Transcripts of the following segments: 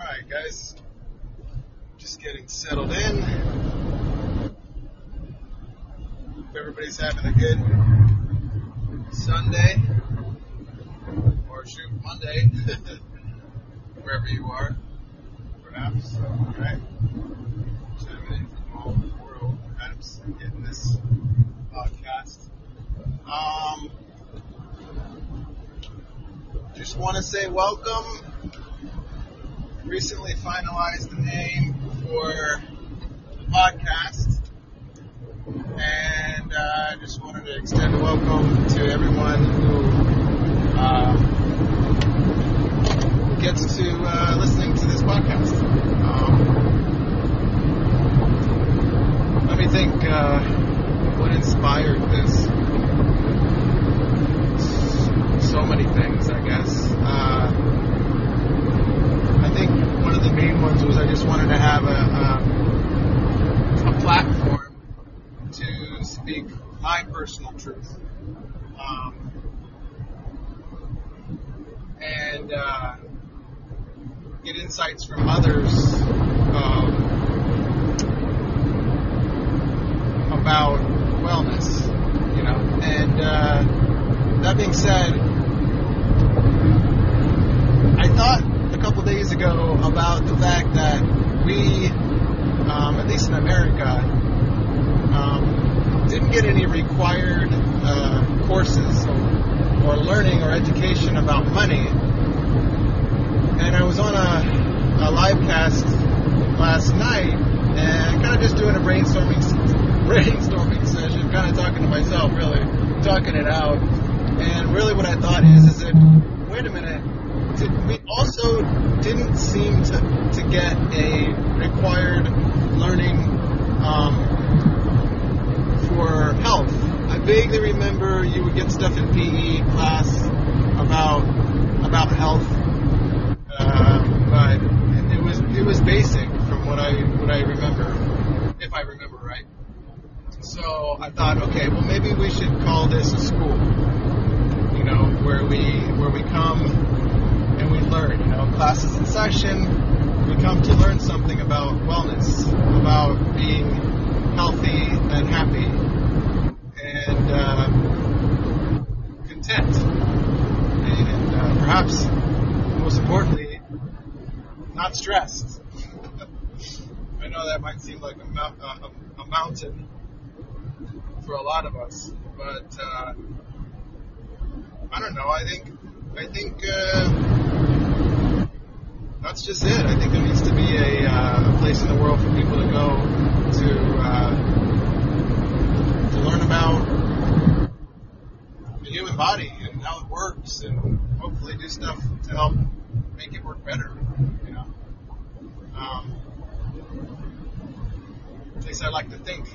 Alright, guys. Just getting settled in. Hope everybody's having a good Sunday. Or shoot, Monday. Wherever you are. Perhaps. Alright. Chiming in from all over the world. Perhaps getting this podcast. Um, just want to say welcome recently finalized the name for the podcast. And I uh, just wanted to extend a welcome to everyone who uh, gets to uh, listening to this podcast. Um, let me think uh, what inspired this. So many things, I guess. Uh, I think one of the main ones was I just wanted to have a, a, platform to speak my personal truth. Um, and uh, get insights from others um, about wellness, you know. And uh, that being said, I thought a couple days ago about the fact that we, um, at least in America, um, didn't get any required uh, courses or, or learning or education about money. And I was on a, a live cast last night and kind of just doing a brainstorming brainstorming session, kind of talking to myself, really talking it out. And really, what I thought is, is that wait a minute, we also didn't seem to, to get a required learning um, for health. I vaguely remember you would get stuff in PE class about about health, uh, but it was it was basic from what I what I remember, if I remember right. So I thought, okay, well maybe we should call this a school, you know, where we where we come we learn. You know, classes in session, we come to learn something about wellness, about being healthy and happy, and uh, content, and uh, perhaps most importantly, not stressed. I know that might seem like a, mou- uh, a, a mountain for a lot of us, but uh, I don't know. I think I think uh, that's just it. I think there needs to be a, uh, place in the world for people to go to uh, to learn about the human body and how it works, and hopefully do stuff to help make it work better. You know, um, at least I like to think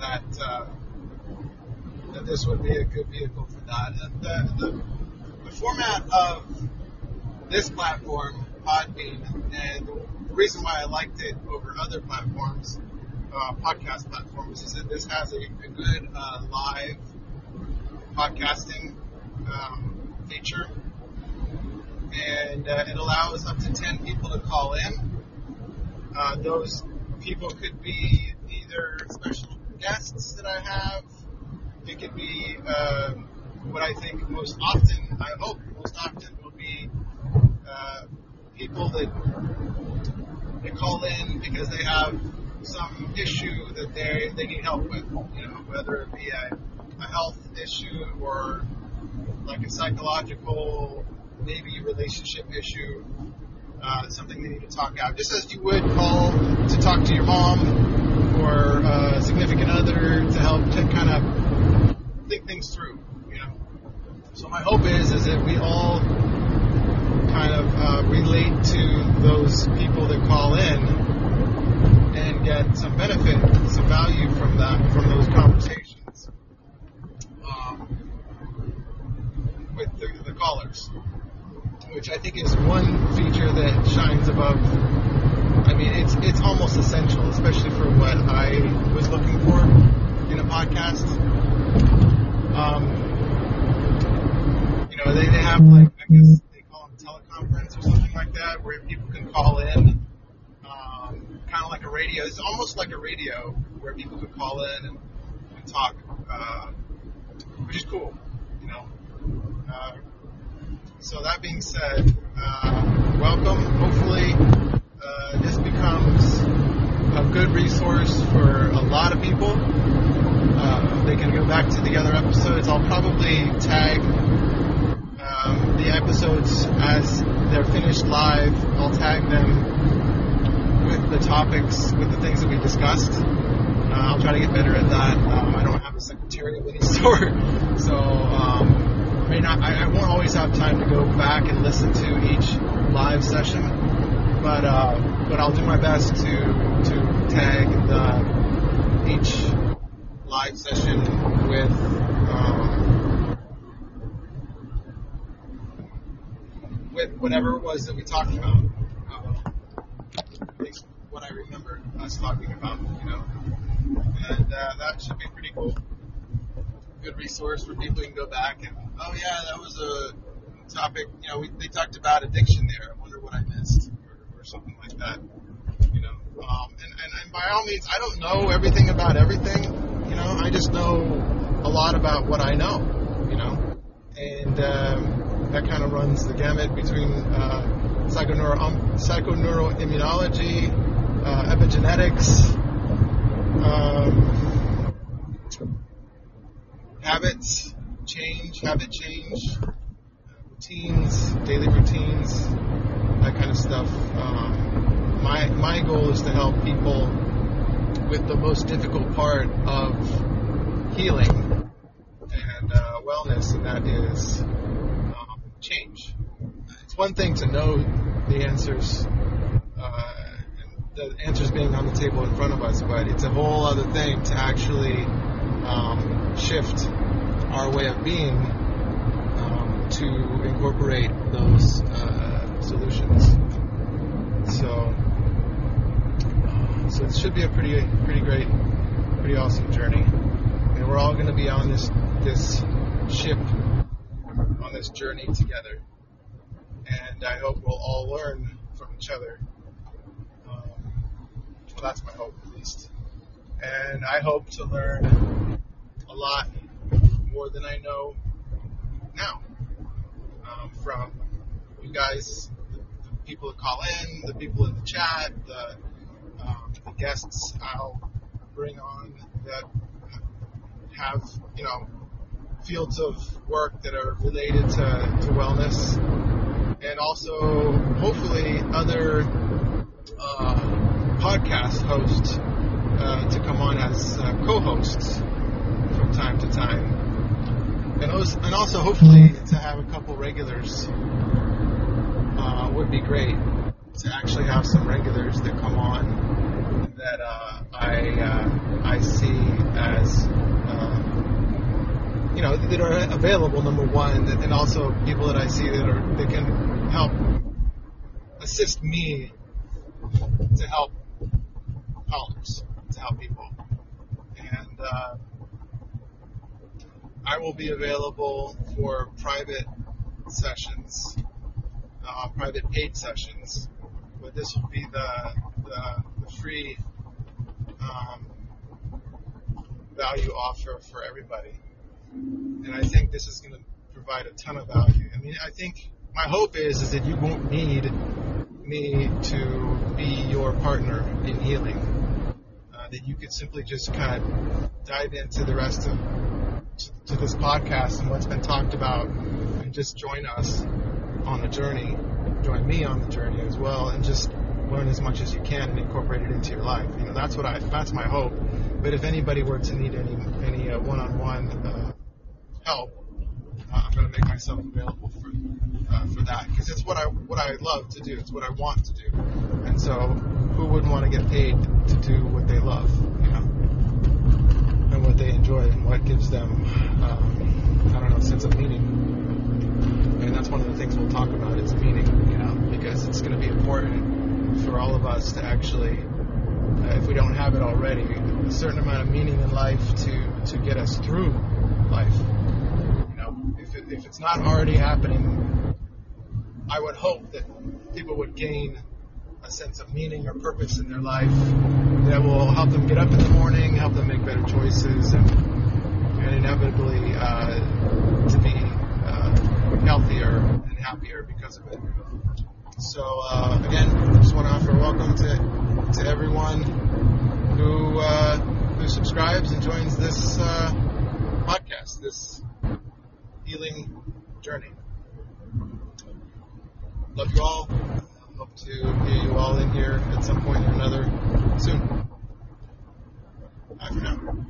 that uh, that this would be a good vehicle for that. The, the the format of this platform, Podbean, and the reason why I liked it over other platforms, uh, podcast platforms, is that this has a, a good uh, live podcasting um, feature, and uh, it allows up to ten people to call in. Uh, those people could be either special guests that I have. It could be um, what I think most often, I hope most often, will be uh, people that they call in because they have some issue that they they need help with. You know, whether it be a, a health issue or like a psychological, maybe relationship issue, uh, something they need to talk out. Just as you would call to talk to your mom or a significant other to help to kind of think things through. You know. So my hope is is that we all kind of uh, relate to those people that call in and get some benefit, some value from that, from those conversations um, with the, the callers, which I think is one feature that shines above. I mean, it's it's almost essential, especially for what I was looking for in a podcast. Um, you know, they, they have like I guess teleconference or something like that, where people can call in um, kind of like a radio. It's almost like a radio where people could call in and, and talk, uh, which is cool, you know. Uh, so that being said, uh, welcome. Hopefully, uh, this becomes a good resource for a lot of people. Uh, they can go back to the other episodes. I'll probably tag episodes as they're finished live. I'll tag them with the topics, with the things that we discussed. Uh, I'll try to get better at that. Um, I don't have a secretary of any sort, so um, I not. I, I won't always have time to go back and listen to each live session, but uh, but I'll do my best to to tag the each live session with. Um, with whatever it was that we talked about. Uh, at least what I remember us talking about, you know. And uh, that should be pretty cool. Good resource for people who can go back and, oh yeah, that was a topic, you know, we, they talked about addiction there. I wonder what I missed, or, or something like that. You know, um, and, and, and by all means, I don't know everything about everything. You know, I just know a lot about what I know. You know, and um, that kind of runs the gamut between uh, psychoneuro, um, psychoneuroimmunology, uh, epigenetics, um, habits change, habit change, routines, daily routines, that kind of stuff. Um, my my goal is to help people with the most difficult part of healing and uh, wellness, and that is change. It's one thing to know the answers, uh, the answers being on the table in front of us, but it's a whole other thing to actually um, shift our way of being um, to incorporate those uh, solutions. So, uh, so it should be a pretty, pretty great, pretty awesome journey, and we're all going to be on this this ship on this journey together. And I hope we'll all learn from each other. Um, well, that's my hope, at least. And I hope to learn a lot more than I know now um, from you guys, the, the people that call in, the people in the chat, the, um, the guests I'll bring on that have, you know, fields of work that are related to, to wellness, and also hopefully other uh, podcast hosts uh, to come on as uh, co-hosts from time to time, and, also, and also hopefully to have a couple regulars uh, would be great to actually have some regulars that come on that uh, I uh, I see as you know that are available. Number one, and also people that I see that are that can help assist me to help others, to help people, and uh, I will be available for private sessions, uh, private paid sessions, but this will be the the, the free um, value offer for everybody and I think this is going to provide a ton of value. I mean, I think my hope is is that you won't need me to be your partner in healing. Uh, that you could simply just kind of dive into the rest of to this podcast and what's been talked about, and just join us on the journey. Join me on the journey as well, and just learn as much as you can and incorporate it into your life. You know, that's what I that's my hope. But if anybody were to need any any uh, one-on-one uh, help, uh, I'm going to make myself available for uh, for that because it's what I what I love to do. It's what I want to do, and so who wouldn't want to get paid to do what they love, you know, and what they enjoy and what gives them um, I don't know a sense of meaning. And that's one of the things we'll talk about. It's meaning, you know, because it's going to be important for all of us to actually, uh, if we don't have it already, a certain amount of meaning in life to to get us through life if, it's not already happening, I would hope that people would gain a, sense of meaning or purpose in their life that will help them get up in the morning, help them make better choices, and, and inevitably uh, to be uh, healthier and happier because of it. So uh, again, I just want to offer a welcome to to everyone who uh, who subscribes and joins this journey. Love you all. Hope to hear you all in here at some point or another soon. Bye for now.